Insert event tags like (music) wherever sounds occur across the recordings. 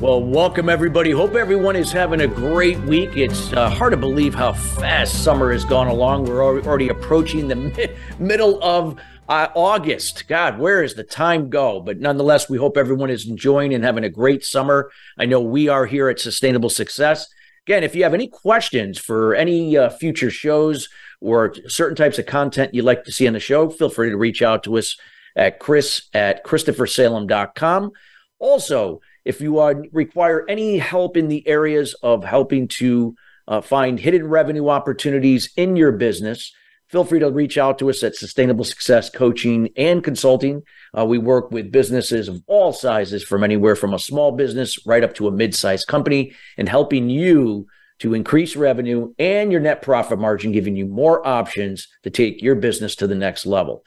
Well, welcome everybody. Hope everyone is having a great week. It's uh, hard to believe how fast summer has gone along. We're already approaching the mi- (laughs) middle of uh, August. God, where is the time go? But nonetheless, we hope everyone is enjoying and having a great summer. I know we are here at Sustainable Success. Again, if you have any questions for any uh, future shows or certain types of content you'd like to see on the show, feel free to reach out to us at chris at christophersalem.com. Also, if you uh, require any help in the areas of helping to uh, find hidden revenue opportunities in your business, feel free to reach out to us at Sustainable Success Coaching and Consulting. Uh, we work with businesses of all sizes, from anywhere from a small business right up to a mid sized company, and helping you to increase revenue and your net profit margin, giving you more options to take your business to the next level.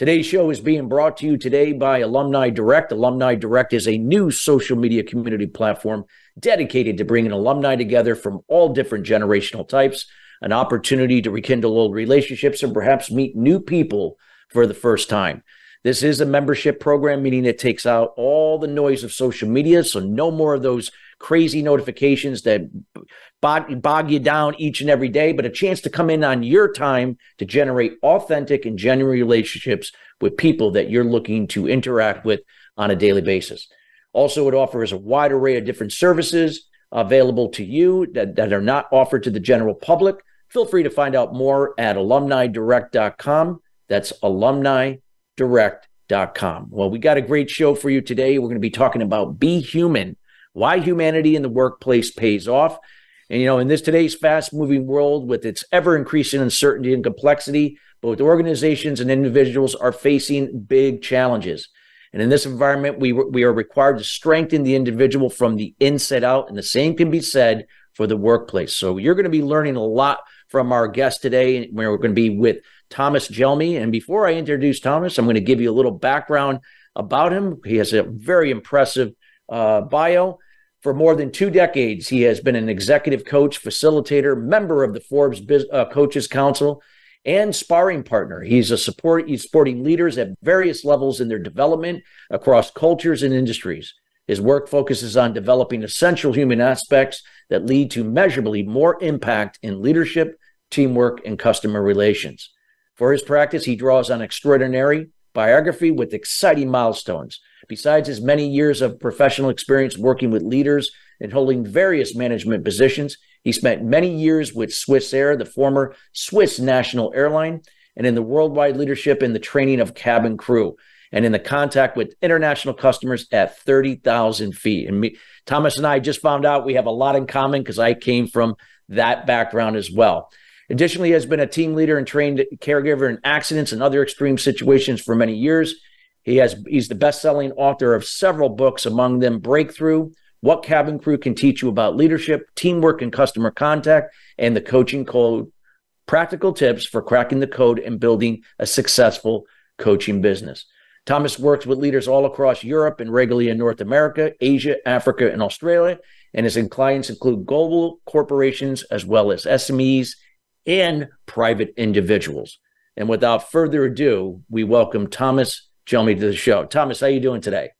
Today's show is being brought to you today by Alumni Direct. Alumni Direct is a new social media community platform dedicated to bringing alumni together from all different generational types, an opportunity to rekindle old relationships and perhaps meet new people for the first time. This is a membership program, meaning it takes out all the noise of social media. So, no more of those crazy notifications that bog, bog you down each and every day, but a chance to come in on your time to generate authentic and genuine relationships with people that you're looking to interact with on a daily basis. Also, it offers a wide array of different services available to you that, that are not offered to the general public. Feel free to find out more at alumnidirect.com. That's alumnidirect.com. Well, we got a great show for you today. We're going to be talking about Be Human, why humanity in the workplace pays off. And, you know, in this today's fast moving world with its ever increasing uncertainty and complexity, both organizations and individuals are facing big challenges. And in this environment, we, we are required to strengthen the individual from the inside out. And the same can be said for the workplace. So you're going to be learning a lot from our guest today. We're going to be with Thomas Gelmi. And before I introduce Thomas, I'm going to give you a little background about him. He has a very impressive uh, bio. For more than two decades, he has been an executive coach, facilitator, member of the Forbes Biz- uh, Coaches Council, and sparring partner. He's a support. He's supporting leaders at various levels in their development across cultures and industries. His work focuses on developing essential human aspects that lead to measurably more impact in leadership, teamwork, and customer relations. For his practice, he draws on extraordinary biography with exciting milestones Besides his many years of professional experience working with leaders and holding various management positions, he spent many years with Swissair, the former Swiss national airline, and in the worldwide leadership in the training of cabin crew, and in the contact with international customers at 30,000 feet. And me, Thomas and I just found out we have a lot in common because I came from that background as well. Additionally, he has been a team leader and trained caregiver in accidents and other extreme situations for many years. He has he's the best-selling author of several books, among them Breakthrough, What Cabin Crew Can Teach You About Leadership, Teamwork and Customer Contact, and the Coaching Code. Practical tips for cracking the code and building a successful coaching business. Thomas works with leaders all across Europe and regularly in North America, Asia, Africa, and Australia. And his clients include global corporations as well as SMEs and private individuals. And without further ado, we welcome Thomas Gelmi to the show. Thomas, how are you doing today?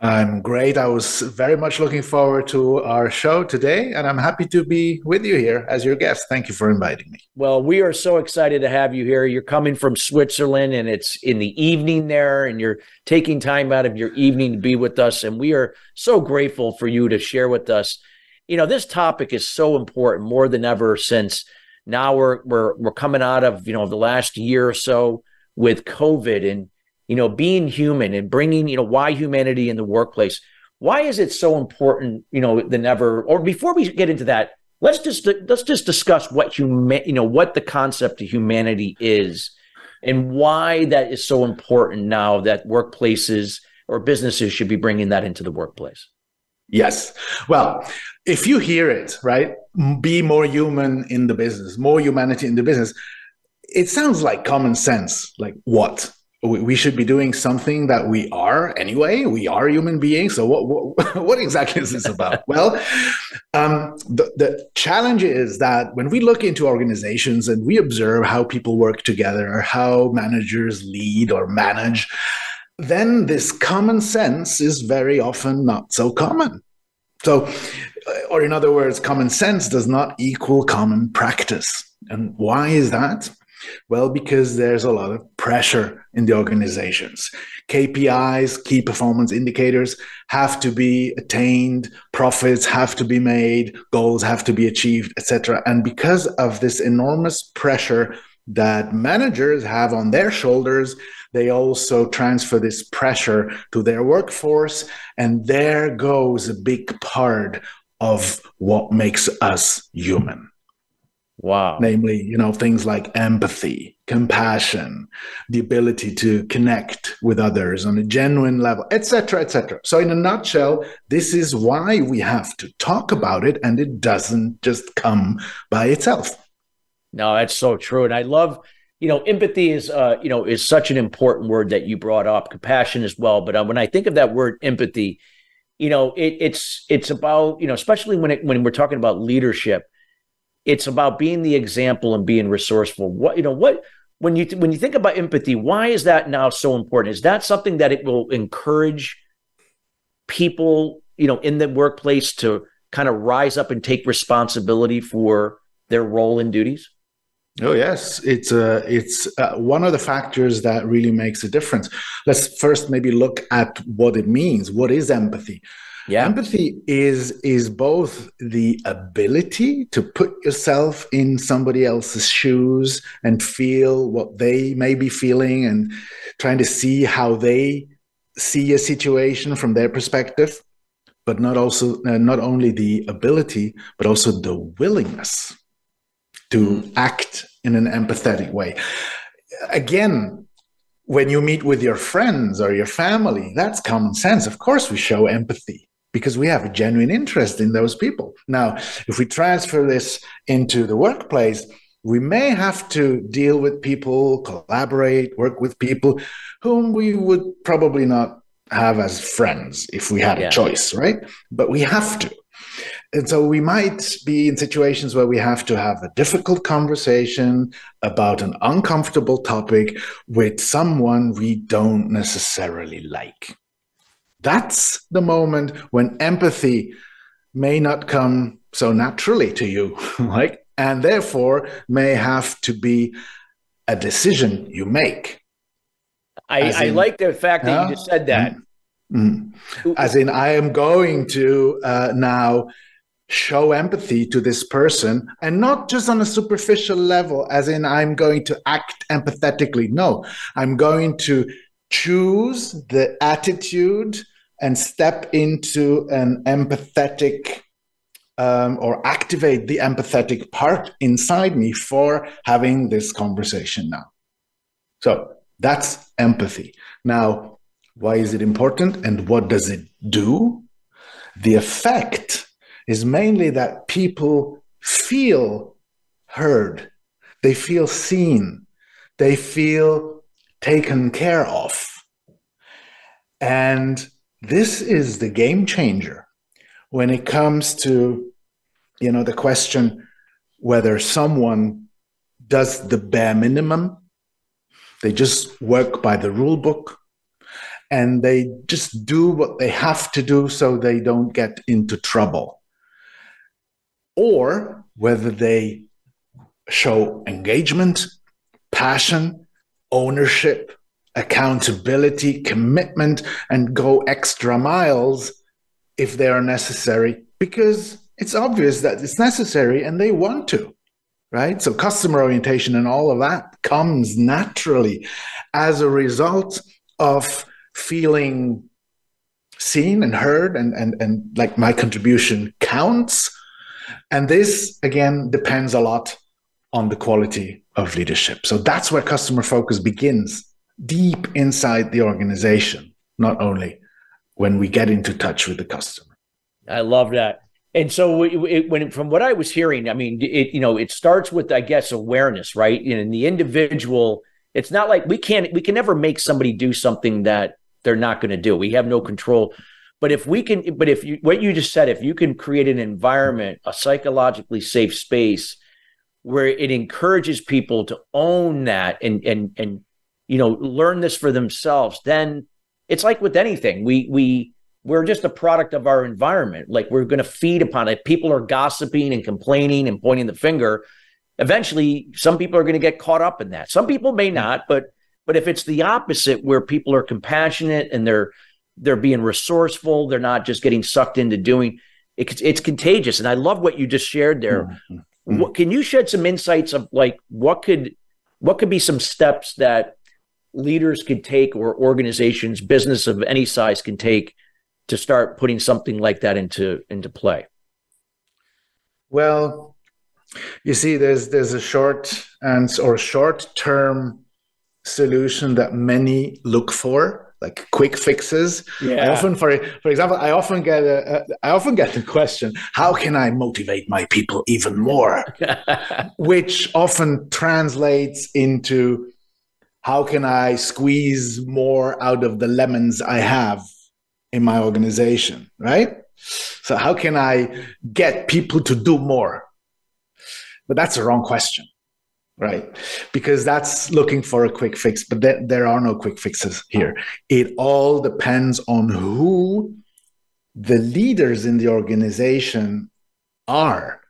I'm great. I was very much looking forward to our show today, and I'm happy to be with you here as your guest. Thank you for inviting me. Well, we are so excited to have you here. You're coming from Switzerland, and it's in the evening there, and you're taking time out of your evening to be with us. And we are so grateful for you to share with us. You know, this topic is so important more than ever since now we're we're we're coming out of you know the last year or so with COVID and you know, being human and bringing, you know, why humanity in the workplace. Why is it so important, you know, than ever? Or before we get into that, let's just let's just discuss what human, you know, what the concept of humanity is, and why that is so important now that workplaces or businesses should be bringing that into the workplace. Yes. Well, if you hear it, right, be more human in the business, more humanity in the business, it sounds like common sense. Like what? We should be doing something that we are anyway. We are human beings. So what? What, (laughs) what exactly is this about? (laughs) well, um, the, the challenge is that when we look into organizations and we observe how people work together, how managers lead or manage, then this common sense is very often not so common. So, uh, or in other words, common sense does not equal common practice. And why is that? Well, because there's a lot of pressure in the organizations. KPIs, key performance indicators, have to be attained, profits have to be made, goals have to be achieved, etc. And because of this enormous pressure that managers have on their shoulders, they also transfer this pressure to their workforce. And there goes a big part of what makes us human. Wow. Namely, you know, things like empathy, compassion, the ability to connect with others on a genuine level, etc., etc. So, in a nutshell, this is why we have to talk about it, and it doesn't just come by itself. No, that's so true. And I love, you know, empathy is, uh, you know, is such an important word that you brought up, compassion as well. But uh, when I think of that word empathy, you know, it, it's it's about, you know, especially when it when we're talking about leadership it's about being the example and being resourceful. What you know, what when you when you think about empathy, why is that now so important? Is that something that it will encourage people, you know, in the workplace to kind of rise up and take responsibility for their role and duties? Oh yes, it's uh, it's uh, one of the factors that really makes a difference. Let's first maybe look at what it means. What is empathy? Yeah. Empathy is is both the ability to put yourself in somebody else's shoes and feel what they may be feeling and trying to see how they see a situation from their perspective, but not also uh, not only the ability but also the willingness to mm. act in an empathetic way. Again, when you meet with your friends or your family, that's common sense. Of course, we show empathy because we have a genuine interest in those people. Now, if we transfer this into the workplace, we may have to deal with people, collaborate, work with people whom we would probably not have as friends if we had yeah. a choice, right? But we have to. And so we might be in situations where we have to have a difficult conversation about an uncomfortable topic with someone we don't necessarily like. That's the moment when empathy may not come so naturally to you, (laughs) like, and therefore may have to be a decision you make. I, in, I like the fact that uh, you just said that. Mm-hmm. As in, I am going to uh, now show empathy to this person and not just on a superficial level, as in, I'm going to act empathetically. No, I'm going to choose the attitude and step into an empathetic um, or activate the empathetic part inside me for having this conversation now. So that's empathy. Now, why is it important and what does it do? The effect is mainly that people feel heard, they feel seen, they feel taken care of. And this is the game changer when it comes to you know the question whether someone does the bare minimum they just work by the rule book and they just do what they have to do so they don't get into trouble or whether they show engagement passion ownership accountability, commitment, and go extra miles if they are necessary, because it's obvious that it's necessary and they want to, right? So, customer orientation and all of that comes naturally as a result of feeling seen and heard and, and, and like my contribution counts. And this, again, depends a lot on the quality of leadership. So that's where customer focus begins deep inside the organization, not only when we get into touch with the customer. I love that. And so, it, when from what I was hearing, I mean, it you know, it starts with I guess awareness, right? In the individual, it's not like we can't we can never make somebody do something that they're not going to do. We have no control. But if we can, but if you what you just said, if you can create an environment, a psychologically safe space where it encourages people to own that and and and you know learn this for themselves, then it's like with anything. We we we're just a product of our environment. Like we're going to feed upon it. People are gossiping and complaining and pointing the finger. Eventually, some people are going to get caught up in that. Some people may not, but but if it's the opposite, where people are compassionate and they're they're being resourceful, they're not just getting sucked into doing. It's it's contagious, and I love what you just shared there. Mm-hmm. What, mm. can you shed some insights of like what could what could be some steps that leaders could take or organizations, business of any size can take to start putting something like that into into play? Well, you see, there's there's a short and or short term solution that many look for like quick fixes yeah. i often for for example i often get a, a i often get the question how can i motivate my people even more (laughs) which often translates into how can i squeeze more out of the lemons i have in my organization, right? So how can I get people to do more? But that's the wrong question, right? Because that's looking for a quick fix, but th- there are no quick fixes here. It all depends on who the leaders in the organization are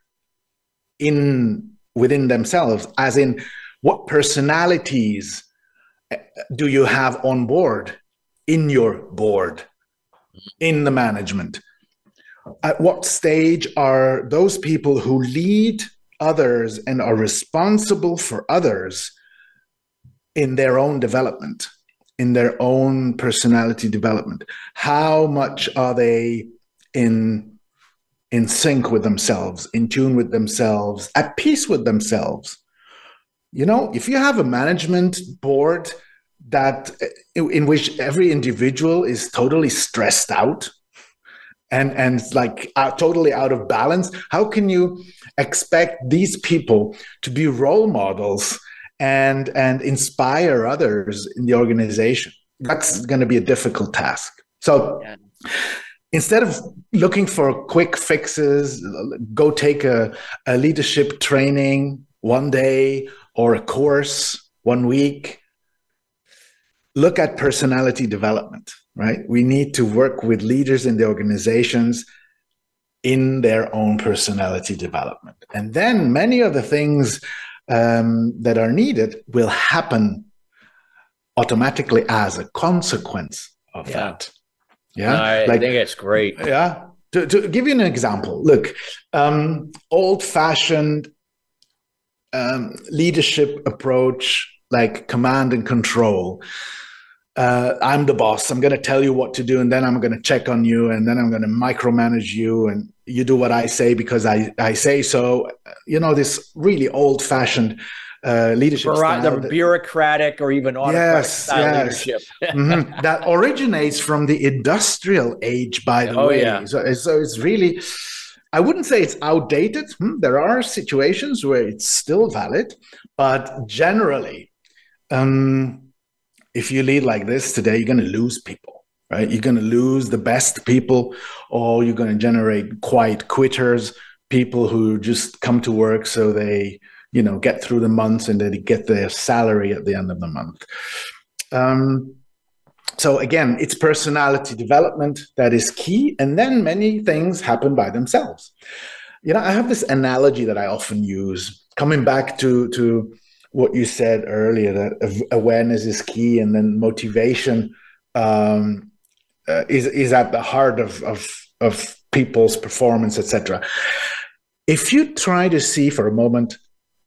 in within themselves as in what personalities eh, do you have on board in your board in the management? At what stage are those people who lead others and are responsible for others in their own development, in their own personality development? How much are they in in sync with themselves, in tune with themselves, at peace with themselves? You know, if you have a management board that in which every individual is totally stressed out and and like uh, totally out of balance. How can you expect these people to be role models and and inspire others in the organization? That's going to be a difficult task. So yeah. instead of looking for quick fixes go take a, a leadership training one day or a course one week. Look at personality development, right? We need to work with leaders in the organizations in their own personality development. And then many of the things um, that are needed will happen automatically as a consequence of yeah. that. Yeah. No, I, like, think it's great. Yeah. To, to give you an example, look, um, old fashioned um, leadership approach, like command and control, uh, I'm the boss. I'm going to tell you what to do, and then I'm going to check on you, and then I'm going to micromanage you, and you do what I say because I, I say so. You know, this really old fashioned uh, leadership Bur- the that, bureaucratic or even autocratic yes, style yes. leadership (laughs) mm-hmm. that originates from the industrial age, by the oh, way. Yeah. So, so it's really. I wouldn't say it's outdated. Hmm, there are situations where it's still valid, but generally, um, if you lead like this today, you're going to lose people, right? You're going to lose the best people, or you're going to generate quiet quitters, people who just come to work so they, you know, get through the months and they get their salary at the end of the month. Um, so again, it's personality development that is key, and then many things happen by themselves. You know, I have this analogy that I often use, coming back to to what you said earlier that awareness is key and then motivation um, uh, is is at the heart of of, of people's performance etc if you try to see for a moment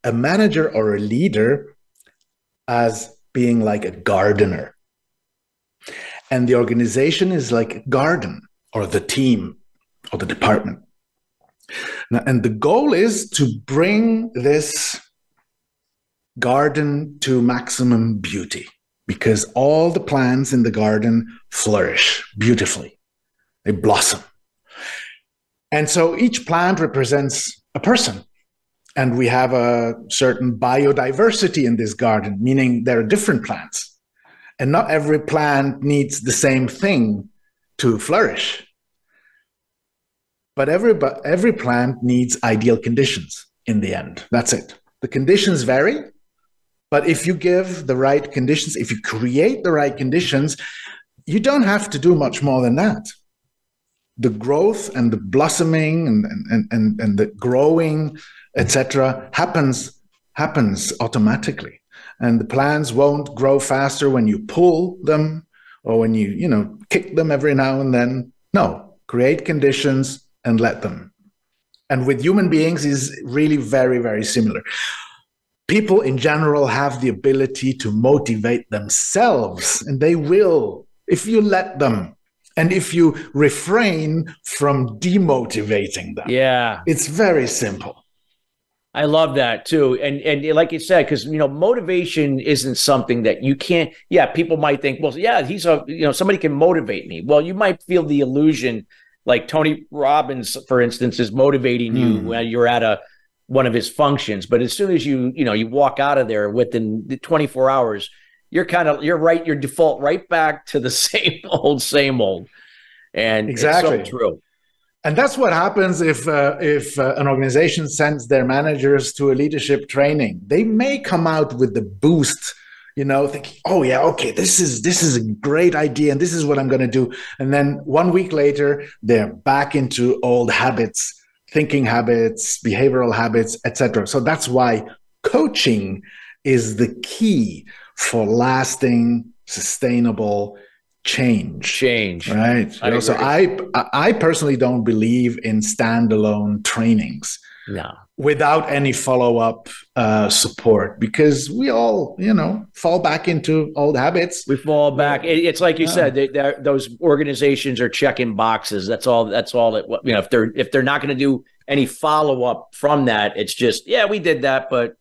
a manager or a leader as being like a gardener and the organization is like a garden or the team or the department. Now, and the goal is to bring this garden to maximum beauty because all the plants in the garden flourish beautifully, they blossom. And so each plant represents a person. And we have a certain biodiversity in this garden, meaning there are different plants. And not every plant needs the same thing to flourish. But every, every plant needs ideal conditions in the end. That's it. The conditions vary, but if you give the right conditions, if you create the right conditions, you don't have to do much more than that the growth and the blossoming and, and, and, and the growing, etc., happens happens automatically. And the plants won't grow faster when you pull them or when you, you know, kick them every now and then. No, create conditions and let them. And with human beings is really very, very similar. People in general have the ability to motivate themselves, and they will if you let them and if you refrain from demotivating them. Yeah. It's very simple. I love that too. And and like you said, because you know, motivation isn't something that you can't, yeah, people might think, well, yeah, he's a you know, somebody can motivate me. Well, you might feel the illusion, like Tony Robbins, for instance, is motivating you mm. when you're at a one of his functions. But as soon as you, you know, you walk out of there within 24 hours, you're kind of you're right. Your default right back to the (laughs) same old, same old, and exactly so true. And that's what happens if uh, if uh, an organization sends their managers to a leadership training. They may come out with the boost, you know, thinking, "Oh yeah, okay, this is this is a great idea, and this is what I'm going to do." And then one week later, they're back into old habits, thinking habits, behavioral habits, etc. So that's why coaching is the key for lasting, sustainable change. Change. Right. I so I I personally don't believe in standalone trainings. No. Without any follow up uh, support, because we all, you know, fall back into old habits. We fall back. It's like you yeah. said, they, those organizations are checking boxes. That's all. That's all. That you know, if they're if they're not going to do any follow up from that, it's just yeah, we did that, but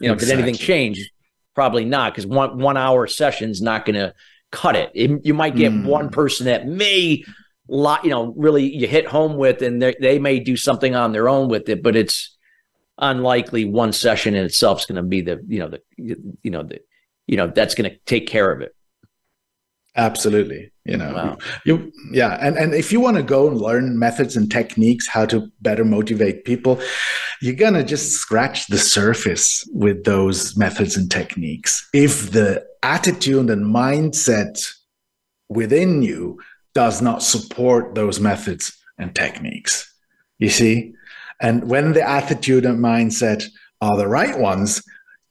you know, exactly. did anything change? Probably not, because one one hour session's not going to cut it. it. You might get mm. one person that may, lot, you know, really you hit home with, and they may do something on their own with it, but it's unlikely one session in itself is going to be the you know the you know the you know that's going to take care of it. Absolutely. You know, wow. you, yeah. And, and if you want to go and learn methods and techniques, how to better motivate people, you're going to just scratch the surface with those methods and techniques. If the attitude and mindset within you does not support those methods and techniques, you see? And when the attitude and mindset are the right ones,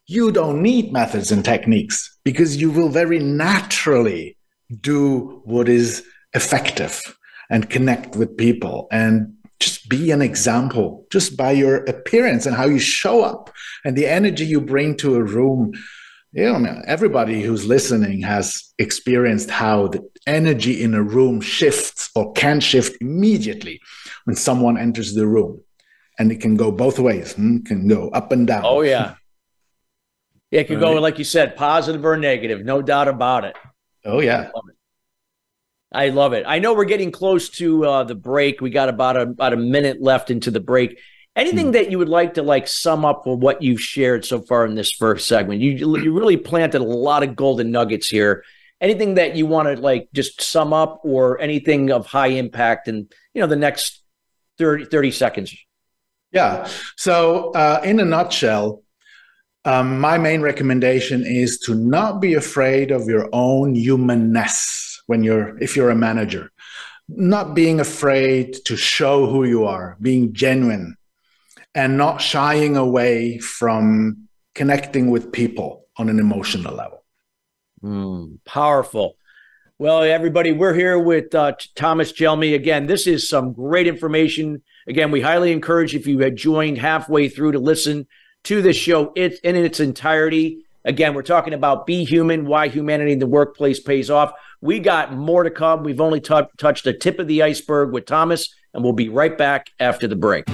you don't need methods and techniques because you will very naturally do what is effective and connect with people and just be an example just by your appearance and how you show up and the energy you bring to a room you know everybody who's listening has experienced how the energy in a room shifts or can shift immediately when someone enters the room and it can go both ways hmm? can go up and down oh yeah it can right. go like you said positive or negative no doubt about it Oh yeah. I love it. I love it. I know we're getting close to uh, the break. We got about a, about a minute left into the break. Anything hmm. that you would like to like sum up for what you've shared so far in this first segment? You you really planted a lot of golden nuggets here. Anything that you want to like just sum up or anything of high impact in you know the next 30, 30 seconds? Yeah. So uh, in a nutshell, um, my main recommendation is to not be afraid of your own humanness when you're if you're a manager not being afraid to show who you are being genuine and not shying away from connecting with people on an emotional level mm, powerful well everybody we're here with uh, thomas Gelmi again this is some great information again we highly encourage if you had joined halfway through to listen to this show it, in its entirety. Again, we're talking about Be Human, why humanity in the workplace pays off. We got more to come. We've only t- touched the tip of the iceberg with Thomas, and we'll be right back after the break.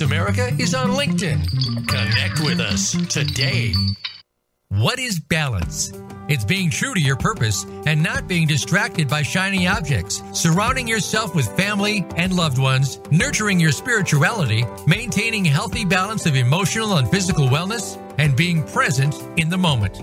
America is on LinkedIn. Connect with us today. What is balance? It's being true to your purpose and not being distracted by shiny objects, surrounding yourself with family and loved ones, nurturing your spirituality, maintaining healthy balance of emotional and physical wellness, and being present in the moment.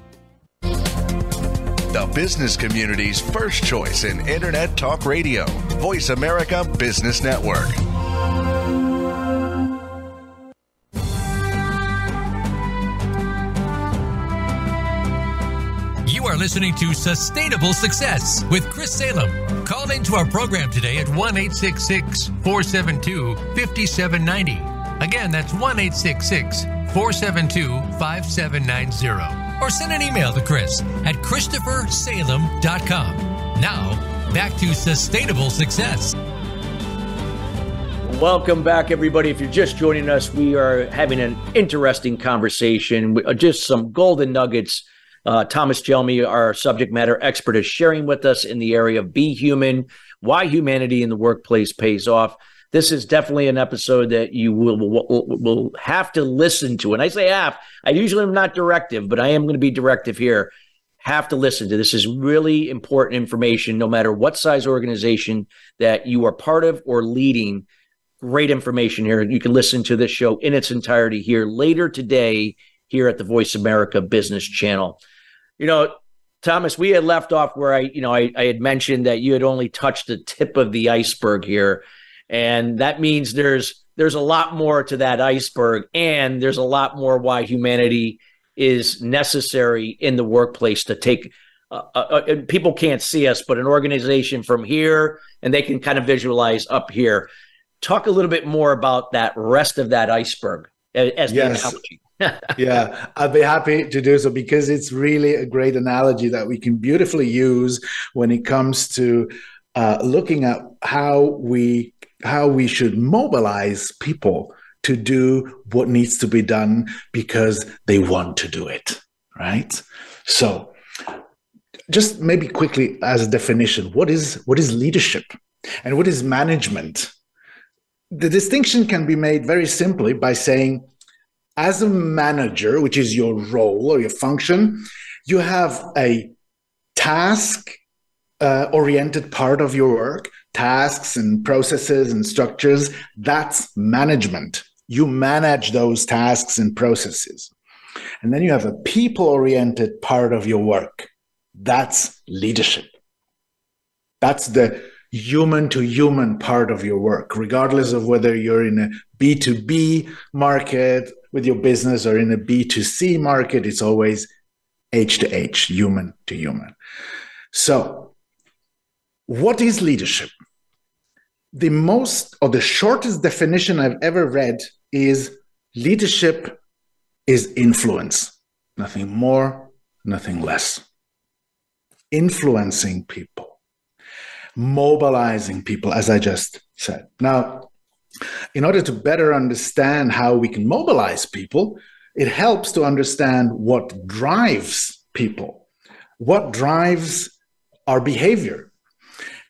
The business community's first choice in Internet Talk Radio, Voice America Business Network. You are listening to Sustainable Success with Chris Salem. Call into our program today at 1 472 5790. Again, that's 1 472 5790. Or send an email to Chris at ChristopherSalem.com. Now, back to Sustainable Success. Welcome back, everybody. If you're just joining us, we are having an interesting conversation, just some golden nuggets uh, Thomas Gelmi, our subject matter expert, is sharing with us in the area of Be Human, why humanity in the workplace pays off. This is definitely an episode that you will, will, will have to listen to. And I say have, I usually am not directive, but I am going to be directive here. Have to listen to this is really important information, no matter what size organization that you are part of or leading. Great information here. You can listen to this show in its entirety here later today here at the Voice America Business Channel. You know, Thomas, we had left off where I, you know, I, I had mentioned that you had only touched the tip of the iceberg here. And that means there's there's a lot more to that iceberg, and there's a lot more why humanity is necessary in the workplace to take uh, uh, uh people can't see us, but an organization from here, and they can kind of visualize up here. Talk a little bit more about that rest of that iceberg as yes. the analogy (laughs) yeah, I'd be happy to do so because it's really a great analogy that we can beautifully use when it comes to uh, looking at how we how we should mobilize people to do what needs to be done because they want to do it, right? So, just maybe quickly as a definition, what is what is leadership and what is management? The distinction can be made very simply by saying as a manager, which is your role or your function, you have a task uh, oriented part of your work, tasks and processes and structures. That's management. You manage those tasks and processes. And then you have a people oriented part of your work. That's leadership. That's the human to human part of your work, regardless of whether you're in a B2B market with your business or in a B2C market, it's always H to H, human to human. So, what is leadership? The most or the shortest definition I've ever read is leadership is influence, nothing more, nothing less. Influencing people, mobilizing people, as I just said. Now, in order to better understand how we can mobilize people, it helps to understand what drives people, what drives our behavior.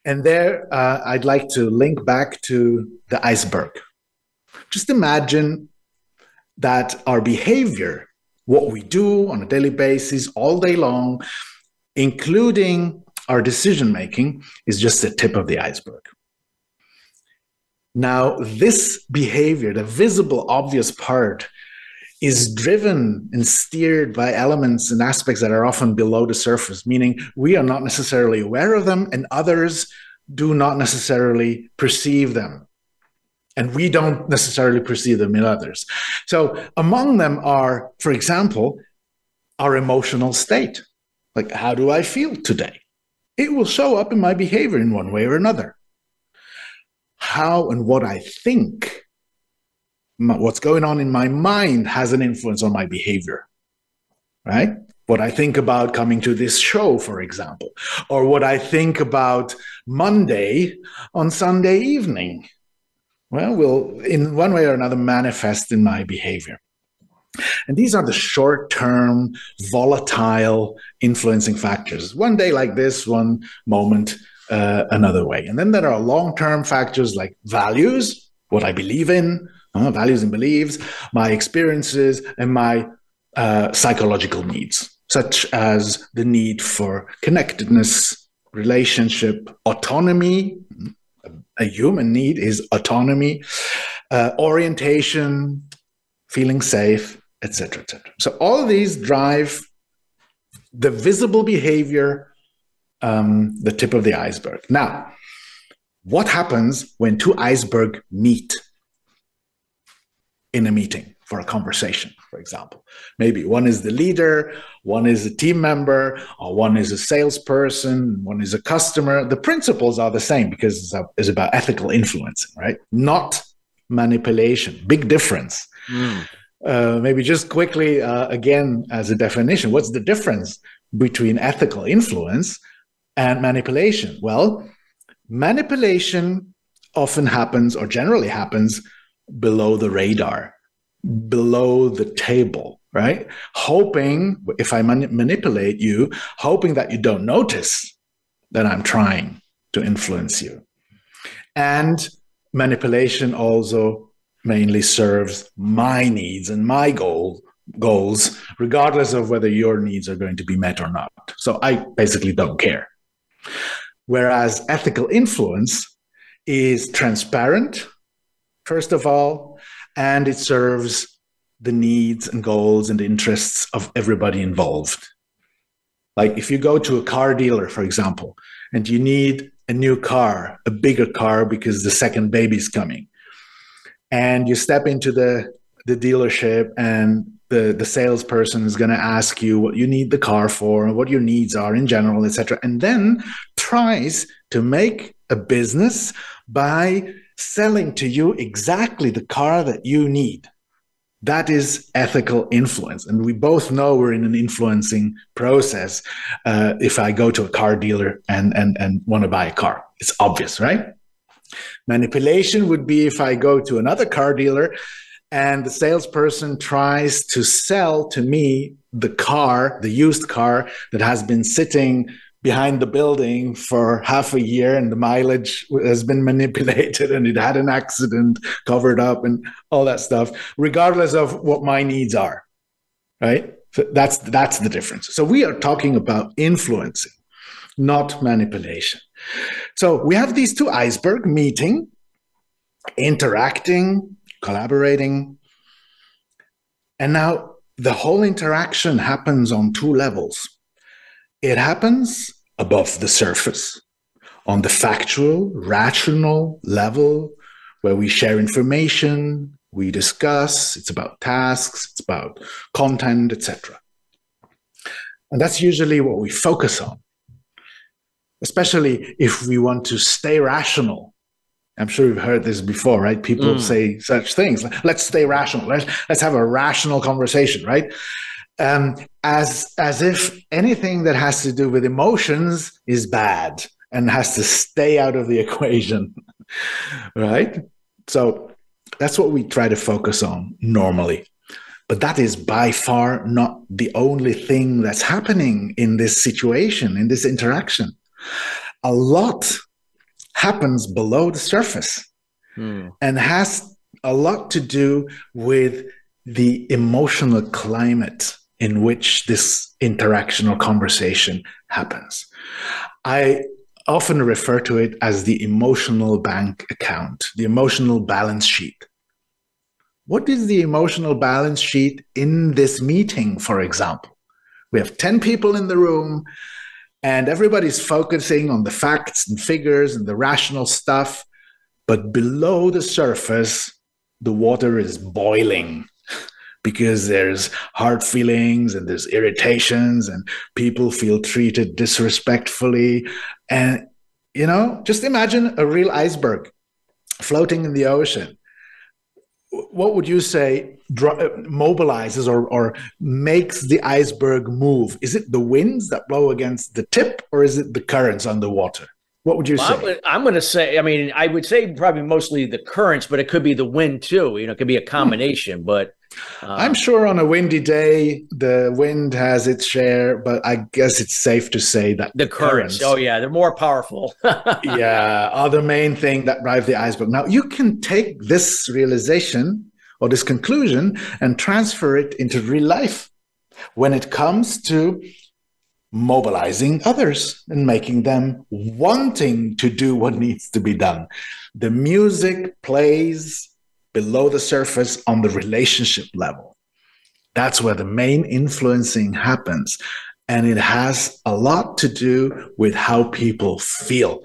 And there, uh, I'd like to link back to the iceberg. Just imagine that our behavior, what we do on a daily basis, all day long, including our decision making, is just the tip of the iceberg. Now, this behavior, the visible, obvious part, is driven and steered by elements and aspects that are often below the surface, meaning we are not necessarily aware of them and others do not necessarily perceive them. and we don't necessarily perceive them in others. So among them are, for example, our emotional state. Like, how do I feel today? It will show up in my behavior in one way or another. How and what I think, what's going on in my mind has an influence on my behavior, right? What I think about coming to this show, for example, or what I think about Monday on Sunday evening, well, will in one way or another manifest in my behavior. And these are the short term, volatile influencing factors. One day like this, one moment uh, another way. And then there are long term factors like values, what I believe in, uh, values and beliefs, my experiences, and my uh, psychological needs, such as the need for connectedness, relationship, autonomy. A human need is autonomy, uh, orientation, feeling safe, etc., etc. So all these drive the visible behavior, um, the tip of the iceberg. Now, what happens when two icebergs meet in a meeting for a conversation, for example? Maybe one is the leader, one is a team member, or one is a salesperson, one is a customer. The principles are the same because it's, about ethical influencing, right? Not manipulation. Big difference. Mm. Uh, maybe just quickly, uh, again, as a definition, what's the difference between ethical influence and manipulation? Well, manipulation often happens or generally happens below the radar, below the table, right? Hoping, if I man- manipulate you, hoping that you don't notice that I'm trying to influence you. And manipulation also mainly serves my needs and my goal goals regardless of whether your needs are going to be met or not so i basically don't care whereas ethical influence is transparent first of all and it serves the needs and goals and interests of everybody involved. Like if you go to a car dealer for example and you need a new car a bigger car because the second baby's coming and you step into the the dealership and the the salesperson is going to ask you what you need the car for and what your needs are in general etc and then tries to make a business by selling to you exactly the car that you need. That is ethical influence. And we both know we're in an influencing process uh, if i go to a car dealer and and and want to buy a car. It's obvious right? Manipulation would be if I go to another car dealer and the salesperson tries to sell to me the car, the used car that has been sitting behind the building for half a year and the mileage has been (laughs) manipulated and it had an accident covered up and all that stuff regardless of what my needs are right so that's that's the difference so we are talking about influencing not manipulation so we have these two iceberg meeting, interacting, collaborating. And now the whole interaction happens on two levels. It happens above the surface, on the factual, rational level, where we share information, we discuss, it's about tasks, it's about content, etc. And that's usually what we focus on especially if we want to stay rational. I'm sure you've heard this before, right? People mm. say such things. Let's stay rational. Let's, let's have a rational conversation, right? Um, as as if anything that has to do with emotions is bad and has to stay out of the (laughs) equation, right? So that's what we try to focus on normally. But that is by far not the only thing that's happening in this situation, in this interaction a lot happens below the surface hmm. and has a lot to do with the emotional climate in which this interaction or conversation happens. I often refer to it as the emotional bank account, the emotional balance sheet. What is the emotional balance sheet in this meeting, for example? We have 10 people in the room and everybody's focusing on the facts and figures and the rational stuff but below the surface, the water is boiling because there's hard feelings and there's irritations and people feel treated disrespectfully. And, you know, just imagine a real iceberg floating in the ocean. What would you say mobilizes or, or makes the iceberg move? Is it the winds that blow against the tip or is it the currents underwater? What would you well, say? I'm going to say, I mean, I would say probably mostly the currents, but it could be the wind too. You know, it could be a combination. But uh, I'm sure on a windy day, the wind has its share, but I guess it's safe to say that the currents, currents oh, yeah, they're more powerful. (laughs) yeah, are the main thing that drive the iceberg. Now, you can take this realization or this conclusion and transfer it into real life when it comes to mobilizing others and making them wanting to do what needs to be done. The music plays below the surface on the relationship level. That's where the main influencing happens. And it has a lot to do with how people feel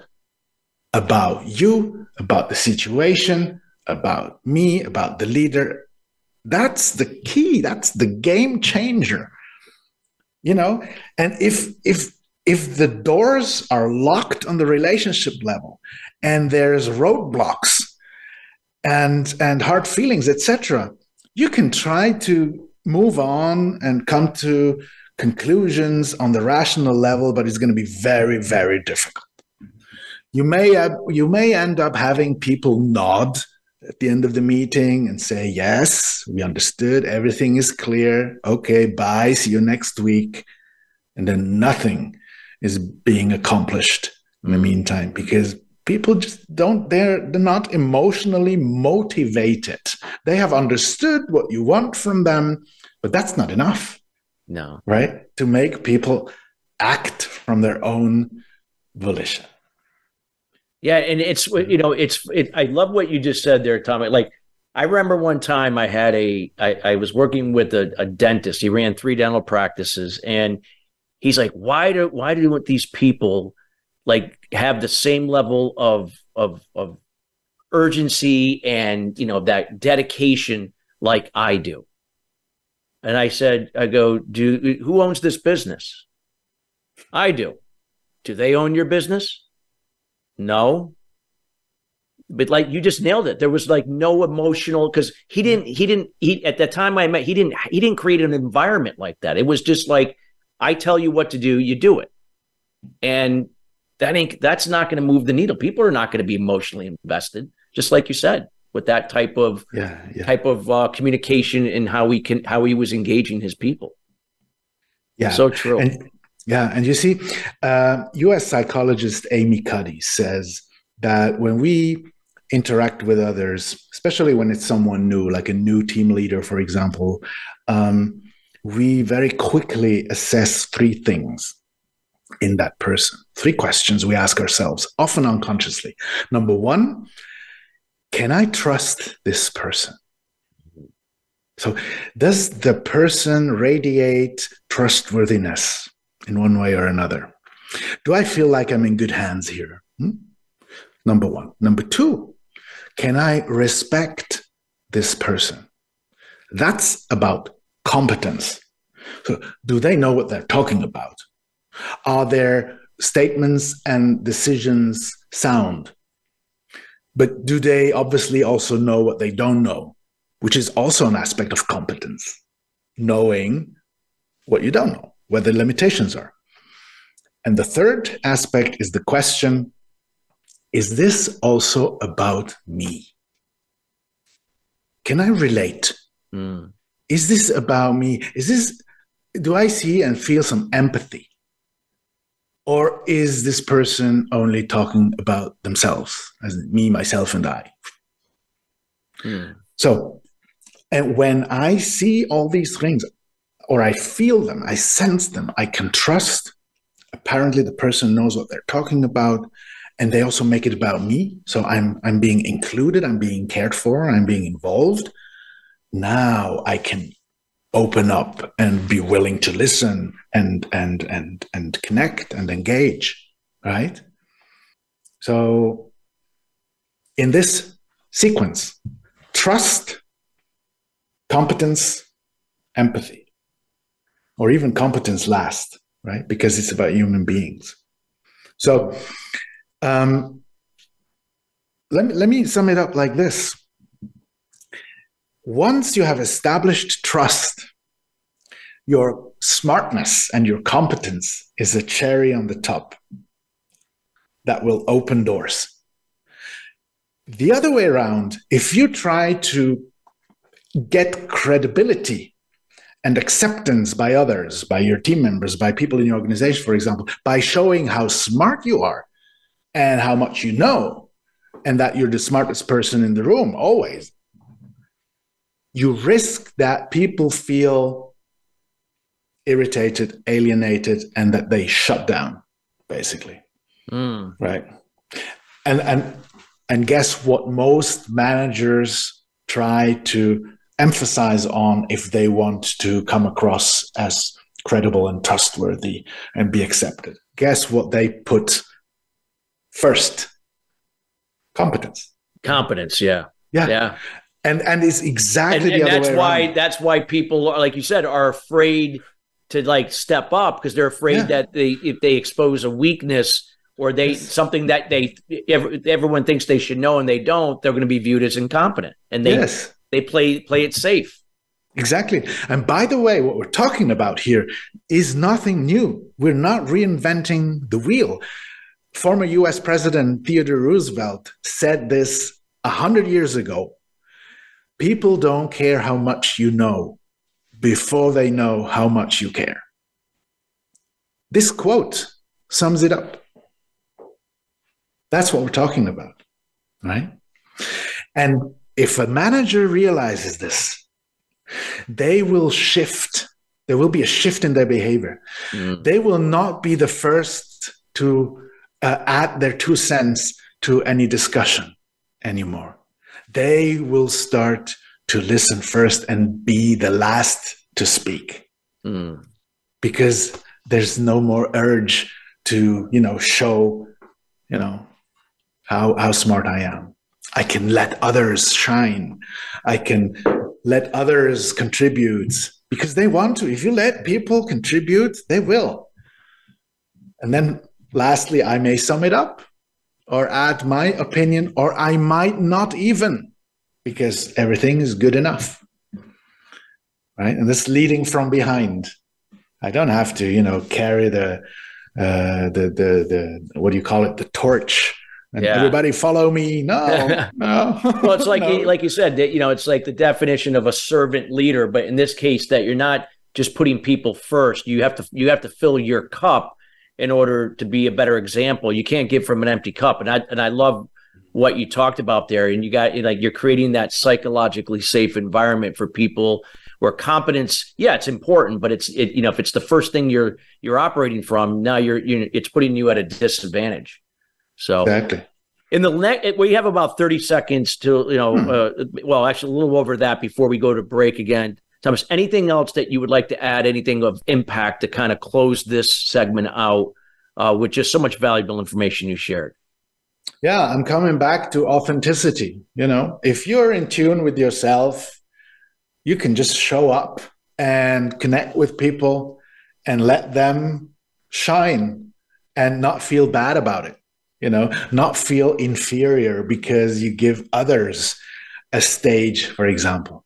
about you, about the situation, about me, about the leader. That's the key. That's the game changer you know? And if if if the doors are locked on the relationship level and there's roadblocks and and hard feelings etc you can try to move on and come to conclusions on the rational level but it's going to be very very difficult. You may have, you may end up having people nod at the end of the meeting and say, Yes, we understood. Everything is clear. Okay, bye. See you next week. And then nothing is being accomplished in the meantime because people just don't, they're, they're not emotionally motivated. They have understood what you want from them, but that's not enough. No. Right? To make people act from their own volition. Yeah, and it's you know it's it, I love what you just said there, Tommy. Like I remember one time I had a I, I was working with a, a dentist. He ran three dental practices, and he's like, why do why do these people like have the same level of of of urgency and you know that dedication like I do? And I said, I go, do who owns this business? I do. Do they own your business? No. But like you just nailed it. There was like no emotional because he didn't he didn't he at the time I met he didn't he didn't create an environment like that. It was just like I tell you what to do, you do it. And that ain't that's not going to move the needle. People are not going to be emotionally invested, just like you said, with that type of yeah, yeah. type of uh, communication and how he can how he was engaging his people. Yeah, so true. And yeah, and you see, uh, U.S. psychologist Amy Cuddy says that when we interact with others, especially when it's someone new, like a new team leader, for example, um, we very quickly assess three things in that person. Three questions we ask ourselves, often unconsciously. Number one, can I trust this person? So, does the person radiate trustworthiness? In one way or another. Do I feel like I'm in good hands here? Hmm? Number one. Number two, can I respect this person? That's about competence. So, do they know what they're talking about? Are their statements and decisions sound? But do they obviously also know what they don't know, which is also an aspect of competence, knowing what you don't know? Where the limitations are. And the third aspect is the question is this also about me? Can I relate? Mm. Is this about me? Is this, do I see and feel some empathy? Or is this person only talking about themselves, as me, myself, and I? Mm. So, and when I see all these things, or I feel them, I sense them, I can trust. Apparently, the person knows what they're talking about, and they also make it about me. So I'm I'm being included, I'm being cared for, I'm being involved. Now I can open up and be willing to listen and and and and connect and engage, right? So in this sequence trust, competence, empathy, or even competence last, right? Because it's about human beings. So um, let, me, let me sum it up like this. Once you have established trust, your smartness and your competence is a cherry on the top that will open doors. The other way around, if you try to get credibility and acceptance by others, by your team members, by people in your organization, for example, by showing how smart you are and how much you know, and that you're the smartest person in the room always, you risk that people feel irritated, alienated, and that they shut down, basically. Mm. Right. And and and guess what most managers try to emphasize on if they want to come across as credible and trustworthy and be accepted. Guess what they put first? Competence. Competence, yeah. Yeah. Yeah. And and it's exactly and, and that's why around. that's why people like you said are afraid to like step up because they're afraid yeah. that they if they expose a weakness or they something that they everyone thinks they should know and they don't, they're going to be viewed as incompetent, and they yes. They play play it safe. Exactly. And by the way, what we're talking about here is nothing new. We're not reinventing the wheel. Former US President Theodore Roosevelt said this a hundred years ago. People don't care how much you know before they know how much you care. This quote sums it up. That's what we're talking about, right? And if a manager realizes this, they will shift. There will be a shift in their behavior. Mm. They will not be the first to uh, add their two cents to any discussion anymore. They will start to listen first and be the last to speak mm. because there's no more urge to, you know, show, you know, how, how smart I am. I can let others shine. I can let others contribute because they want to. If you let people contribute, they will. And then lastly, I may sum it up or add my opinion, or I might not even because everything is good enough. Right. And this leading from behind. I don't have to, you know, carry the, uh, the, the, the, what do you call it? The torch and yeah. everybody follow me. No, (laughs) no. well, it's (laughs) like no. like you said that you know it's like the definition of a servant leader, but in this case, that you're not just putting people first. You have to you have to fill your cup in order to be a better example. You can't give from an empty cup. And I and I love what you talked about there. And you got like you're creating that psychologically safe environment for people where competence, yeah, it's important, but it's it, you know if it's the first thing you're you're operating from, now you're, you're it's putting you at a disadvantage. So exactly. In the next, we have about thirty seconds to you know, hmm. uh, well, actually a little over that before we go to break again. Thomas, anything else that you would like to add? Anything of impact to kind of close this segment out uh, with just so much valuable information you shared? Yeah, I'm coming back to authenticity. You know, if you're in tune with yourself, you can just show up and connect with people and let them shine and not feel bad about it you know not feel inferior because you give others a stage for example.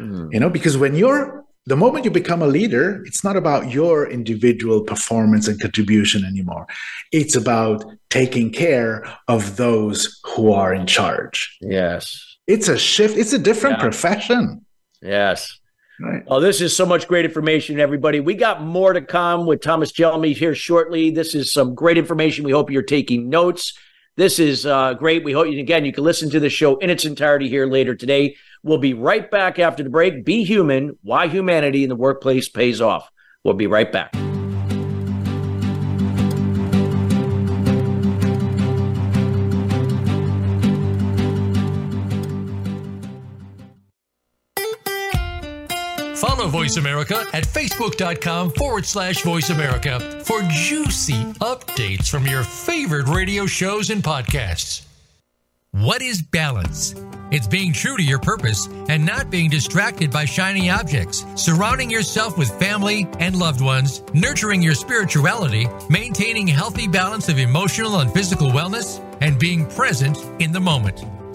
Mm. you know because when you're the moment you become a leader it's not about your individual performance and contribution anymore. It's about taking care of those who are in charge. Yes. It's a shift it's a different yeah. profession. Yes Right. Oh, this is so much great information, everybody. We got more to come with Thomas Gelmi here shortly. This is some great information. We hope you're taking notes. This is uh, great. We hope you again you can listen to the show in its entirety here later today. We'll be right back after the break. Be human. Why humanity in the workplace pays off. We'll be right back. Voice America at facebook.com forward slash voice America for juicy updates from your favorite radio shows and podcasts. What is balance? It's being true to your purpose and not being distracted by shiny objects, surrounding yourself with family and loved ones, nurturing your spirituality, maintaining healthy balance of emotional and physical wellness, and being present in the moment.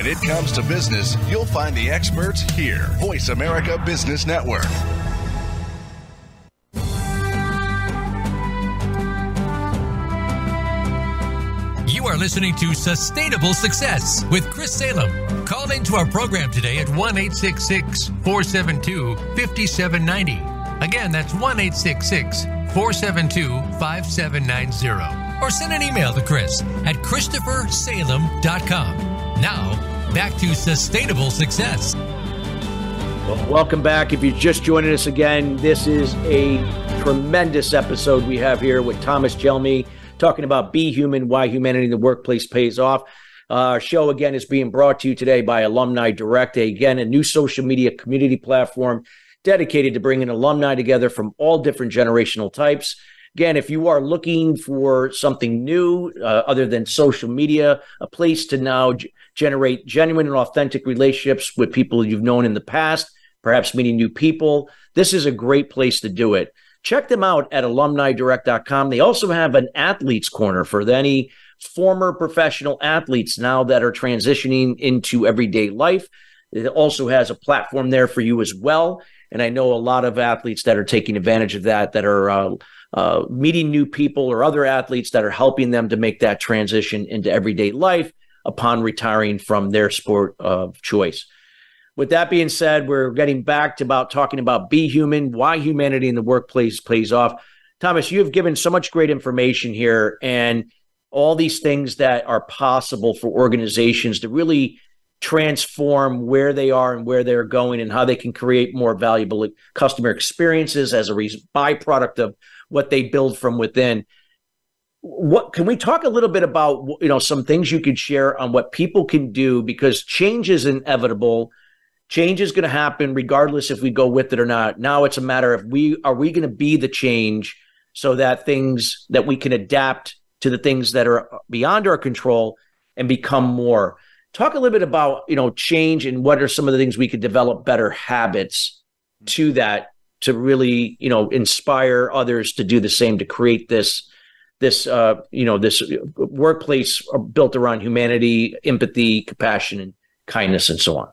When it comes to business, you'll find the experts here. Voice America Business Network. You are listening to Sustainable Success with Chris Salem. Call into our program today at 1 472 5790. Again, that's 1 472 5790. Or send an email to Chris at ChristopherSalem.com. Now, back to sustainable success. Well, welcome back. If you're just joining us again, this is a tremendous episode we have here with Thomas Gelmi talking about Be Human, Why Humanity in the Workplace Pays Off. Uh, our show, again, is being brought to you today by Alumni Direct, again, a new social media community platform dedicated to bringing alumni together from all different generational types Again, if you are looking for something new uh, other than social media, a place to now g- generate genuine and authentic relationships with people you've known in the past, perhaps meeting new people, this is a great place to do it. Check them out at alumnidirect.com. They also have an athletes corner for any former professional athletes now that are transitioning into everyday life. It also has a platform there for you as well. And I know a lot of athletes that are taking advantage of that, that are uh, uh, meeting new people or other athletes that are helping them to make that transition into everyday life upon retiring from their sport of choice. With that being said, we're getting back to about talking about be human, why humanity in the workplace plays off. Thomas, you have given so much great information here and all these things that are possible for organizations to really transform where they are and where they're going and how they can create more valuable customer experiences as a byproduct of what they build from within. What can we talk a little bit about? You know, some things you could share on what people can do because change is inevitable. Change is going to happen regardless if we go with it or not. Now it's a matter of we are we going to be the change so that things that we can adapt to the things that are beyond our control and become more. Talk a little bit about you know change and what are some of the things we could develop better habits to that to really you know inspire others to do the same to create this this uh, you know this workplace built around humanity empathy compassion and kindness and so on.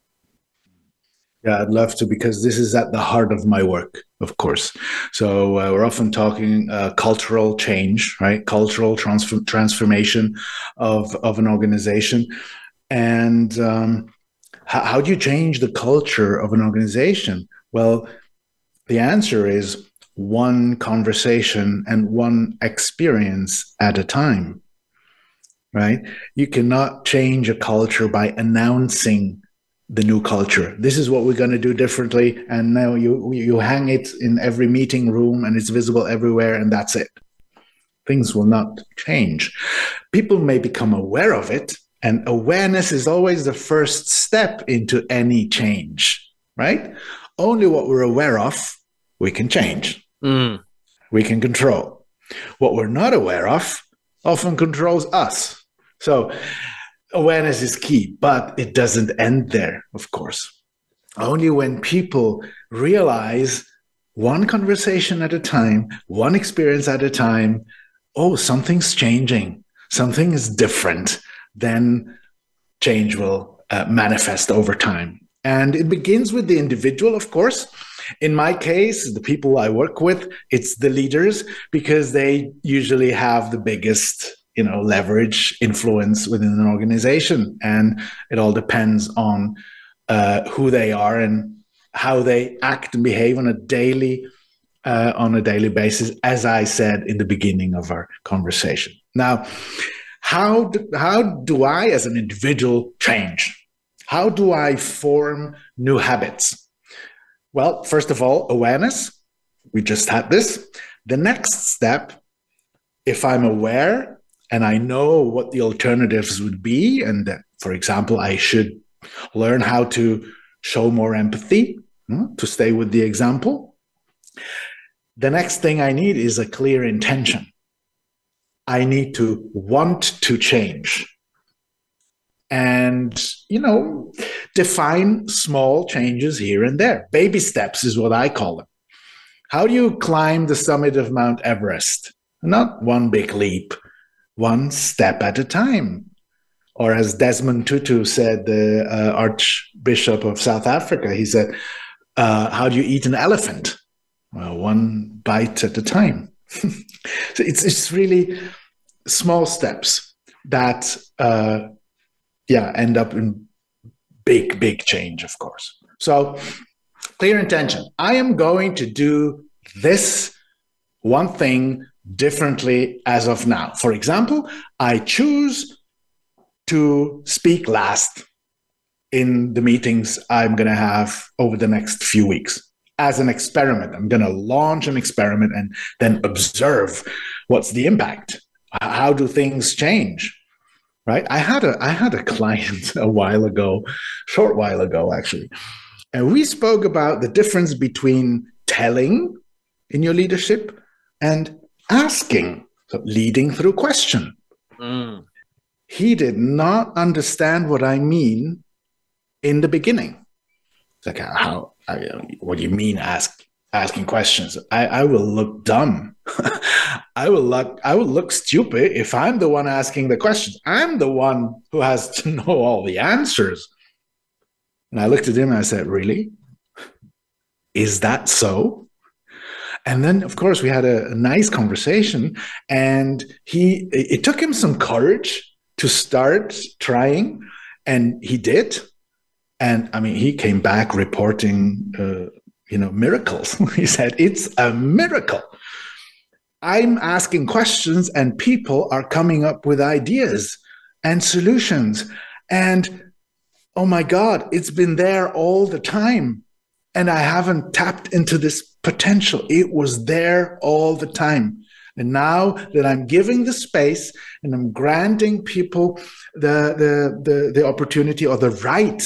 Yeah i'd love to because this is at the heart of my work of course. So uh, we're often talking uh, cultural change right? Cultural transform- transformation of of an organization. And um, how, how do you change the culture of an organization? Well the answer is one conversation and one experience at a time, right? You cannot change a culture by announcing the new culture. This is what we're going to do differently, and now you you hang it in every meeting room, and it's visible everywhere, and that's it. Things will not change. People may become aware of it, and awareness is always the first step into any change, right? Only what we're aware of we can change. Mm. We can control. What we're not aware of often controls us. So awareness is key, but it doesn't end there, of course. Only when people realize one conversation at a time, one experience at a time, oh, something's changing, something is different, then change will uh, manifest over time. And it begins with the individual, of course. In my case, the people I work with, it's the leaders because they usually have the biggest you know leverage influence within an organization. And it all depends on uh, who they are and how they act and behave on a daily uh, on a daily basis as i said in the beginning of our conversation. Now how do, how do i as an individual change? How do i form new habits well first of all awareness we just had this the next step if i'm aware and i know what the alternatives would be and that for example i should learn how to show more empathy hmm, to stay with the example. The next thing I need is a clear intention. I need to want to change. And, you know, define small changes here and there. Baby steps is what I call them. How do you climb the summit of Mount Everest? Not one big leap, one step at a time or as Desmond Tutu said, the uh, Archbishop of South Africa, he said, uh, "How do you eat an elephant? Well, one bite at a time." (laughs) so it's it's really small steps that, uh, yeah, end up in big big change, of course. So clear intention. I am going to do this one thing differently as of now. For example, I choose to speak last in the meetings I'm going to have over the next few weeks as an experiment. I'm going to launch an experiment and then observe what's the impact. How do things change? Right? I had a I had a client (laughs) a while ago, short while ago actually, and we spoke about the difference between telling in your leadership and asking, so leading through question. Mm he did not understand what I mean in the beginning. It's like, how, what do you mean ask, asking questions? I, I will look dumb. (laughs) I will look, I will look stupid if I'm the one asking the questions. I'm the one who has to (laughs) know all the answers. And I looked at him and I said, really? Is that so? And then, of course, we had a, a nice conversation, and he it took him some courage to start trying, and he did. And I mean, he came back reporting, uh, you know, miracles. (laughs) he said, "It's a miracle." I'm asking questions, and people are coming up with ideas and solutions. And oh my God, it's been there all the time. And I haven't tapped into this potential. It was there all the time. And now that I'm giving the space and I'm granting people the, the, the, the opportunity or the right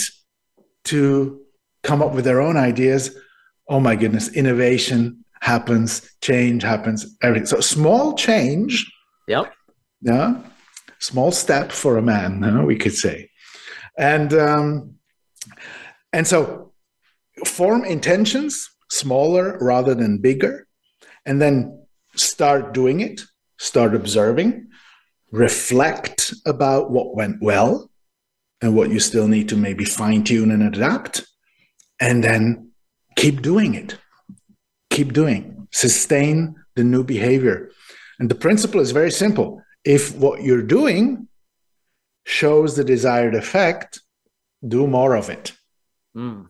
to come up with their own ideas, oh my goodness, innovation happens, change happens, everything. So small change. Yep. Yeah. Small step for a man, you know, we could say. And um, and so form intentions smaller rather than bigger, and then start doing it, start observing, reflect about what went well and what you still need to maybe fine tune and adapt, and then keep doing it. Keep doing, sustain the new behavior. And the principle is very simple. If what you're doing shows the desired effect, do more of it. Mm.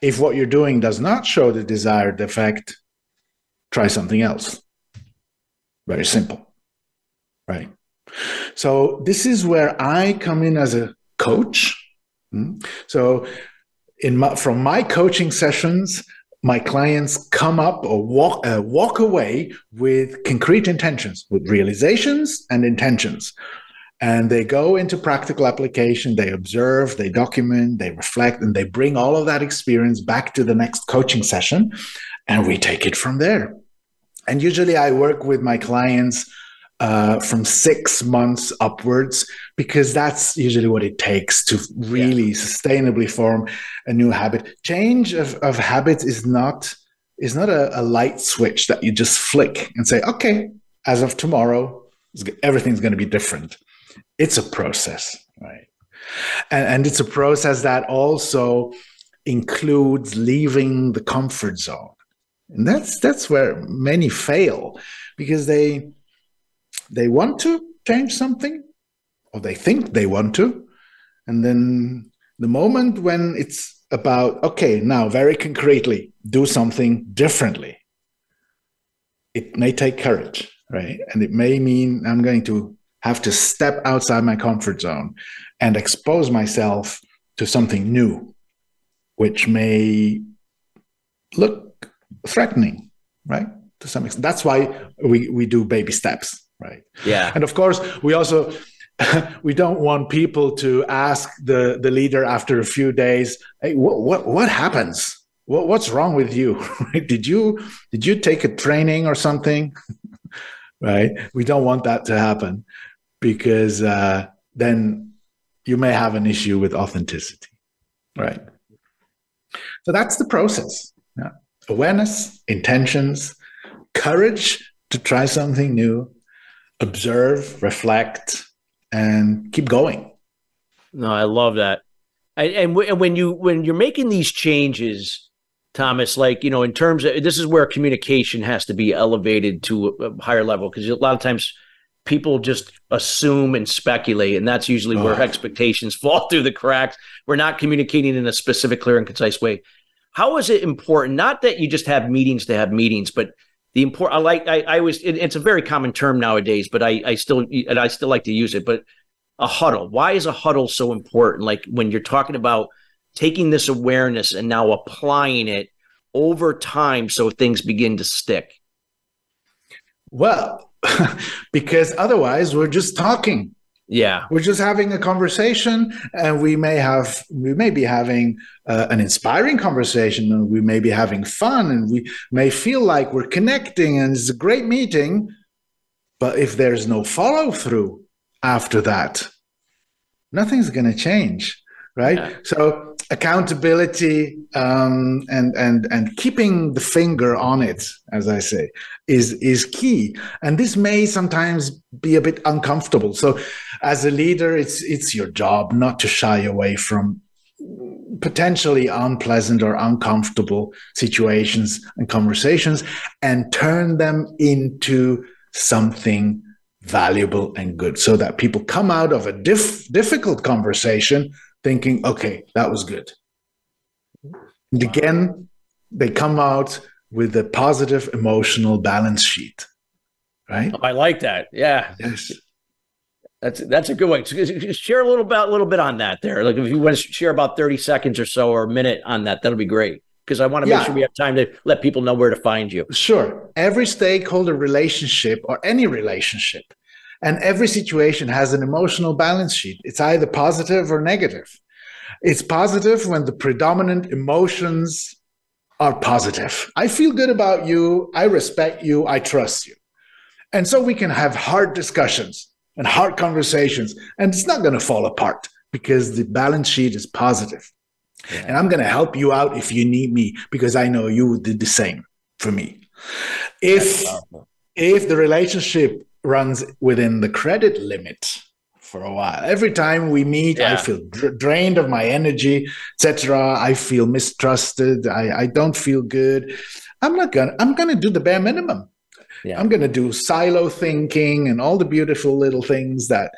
If what you're doing does not show the desired effect, try something else. Very simple, right? So this is where I come in as a coach. Hmm? So in my, from my coaching sessions, my clients come up or walk uh, walk away with concrete intentions, with realizations and intentions. And they go into practical application, they observe, they document, they reflect, and they bring all of that experience back to the next coaching session and we take it from there. And usually I work with my clients uh, from six months upwards because that's usually what it takes to really yeah. sustainably form a new habit. Change of, of habits is not is not a, a light switch that you just flick and say, okay, as of tomorrow, everything's going to be different. It's a process, right? And, and it's a process that also includes leaving the comfort zone and that's that's where many fail because they they want to change something or they think they want to. And then the moment when it's about, okay, now very concretely, do something differently, it may take courage, right? And it may mean I'm going to have to step outside my comfort zone and expose myself to something new, which may look threatening, right? To some extent. That's why we, we do baby steps, right? Yeah. And of course, we also (laughs) we don't want people to ask the, the leader after a few days, hey, what what, what happens? What, what's wrong with you? (laughs) did you did you take a training or something? (laughs) right? We don't want that to happen because uh, then you may have an issue with authenticity, right? So that's the process. Yeah. Awareness, intentions, courage to try something new, observe, reflect, and keep going. No, I love that. And, and, w- and when you when you're making these changes, Thomas, like you know, in terms of this is where communication has to be elevated to a, a higher level because a lot of times people just assume and speculate, and that's usually oh. where expectations (laughs) fall through the cracks. We're not communicating in a specific, clear, and concise way. How is it important? Not that you just have meetings to have meetings, but the important i like i, I was it, it's a very common term nowadays but i i still and i still like to use it but a huddle. Why is a huddle so important? Like when you're talking about taking this awareness and now applying it over time so things begin to stick? Well (laughs) because otherwise we're just talking yeah. We're just having a conversation and we may have we may be having uh, an inspiring conversation and we may be having fun and we may feel like we're connecting and it's a great meeting. But if there's no follow through after that nothing's going to change right? Yeah. so accountability um, and and and keeping the finger on it, as I say, is is key. And this may sometimes be a bit uncomfortable. So, as a leader, it's it's your job not to shy away from potentially unpleasant or uncomfortable situations and conversations and turn them into something valuable and good so that people come out of a diff- difficult conversation thinking, okay, that was good. And again, they come out with a positive emotional balance sheet, right? Oh, I like that. Yeah. Yes. That's that's a good way. Share a little about a little bit on that there. Like if you want to share about 30 seconds or so or a minute on that, that'll be great. Because I want to yeah. make sure we have time to let people know where to find you. Sure. Every stakeholder relationship or any relationship and every situation has an emotional balance sheet. It's either positive or negative. It's positive when the predominant emotions are positive. I feel good about you. I respect you. I trust you. And so we can have hard discussions and hard conversations, and it's not going to fall apart because the balance sheet is positive. Yeah. And I'm going to help you out if you need me because I know you did the same for me. If if the relationship runs within the credit limit for a while. Every time we meet, yeah. I feel dr- drained of my energy, etc. I feel mistrusted. I, I don't feel good. I'm not gonna. I'm gonna do the bare minimum. Yeah. I'm gonna do silo thinking and all the beautiful little things that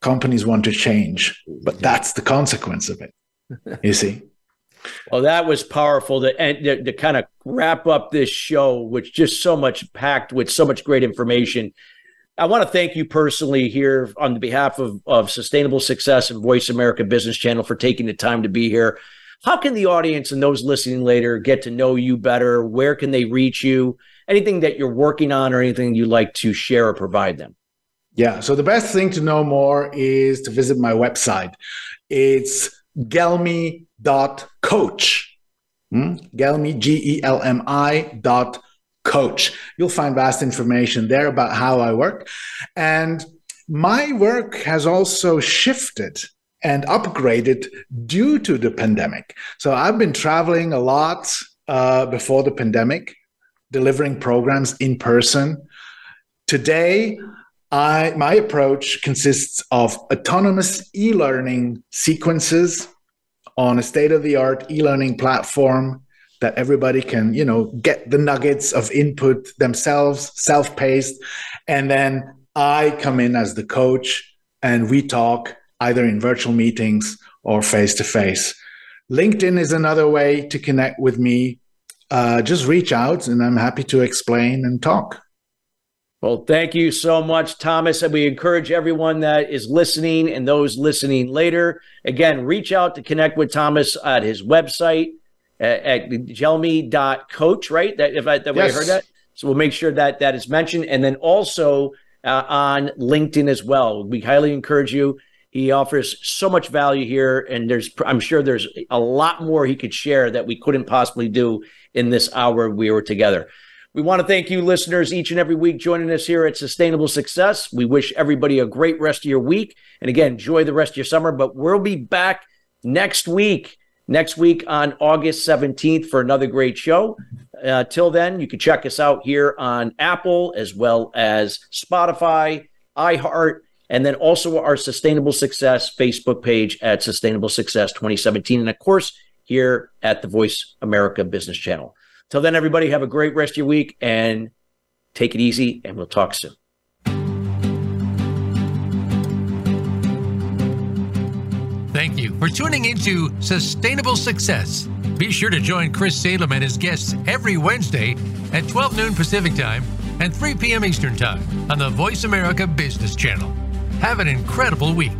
companies want to change. But that's the consequence of it. You see. (laughs) Well, that was powerful to, to, to kind of wrap up this show, which just so much packed with so much great information. I want to thank you personally here on behalf of, of Sustainable Success and Voice America Business Channel for taking the time to be here. How can the audience and those listening later get to know you better? Where can they reach you? Anything that you're working on or anything you'd like to share or provide them? Yeah. So the best thing to know more is to visit my website. It's gelmi.coach. Hmm? Gelmi, G E L M I dot coach. You'll find vast information there about how I work. And my work has also shifted and upgraded due to the pandemic. So I've been traveling a lot uh, before the pandemic, delivering programs in person. Today, I, my approach consists of autonomous e learning sequences on a state of the art e learning platform that everybody can you know get the nuggets of input themselves self-paced and then I come in as the coach and we talk either in virtual meetings or face to face. LinkedIn is another way to connect with me. Uh, just reach out and I'm happy to explain and talk. Well, thank you so much, Thomas. And we encourage everyone that is listening and those listening later. Again, reach out to connect with Thomas at his website at, at gelmi.coach, right? That if I, that yes. way I heard that. So we'll make sure that that is mentioned. And then also uh, on LinkedIn as well. We highly encourage you. He offers so much value here, and there's I'm sure there's a lot more he could share that we couldn't possibly do in this hour we were together. We want to thank you, listeners, each and every week joining us here at Sustainable Success. We wish everybody a great rest of your week. And again, enjoy the rest of your summer. But we'll be back next week, next week on August 17th for another great show. Uh, till then, you can check us out here on Apple as well as Spotify, iHeart, and then also our Sustainable Success Facebook page at Sustainable Success 2017. And of course, here at the Voice America Business Channel. Till then, everybody, have a great rest of your week and take it easy, and we'll talk soon. For tuning into Sustainable Success. Be sure to join Chris Salem and his guests every Wednesday at 12 noon Pacific Time and 3 p.m. Eastern Time on the Voice America Business Channel. Have an incredible week.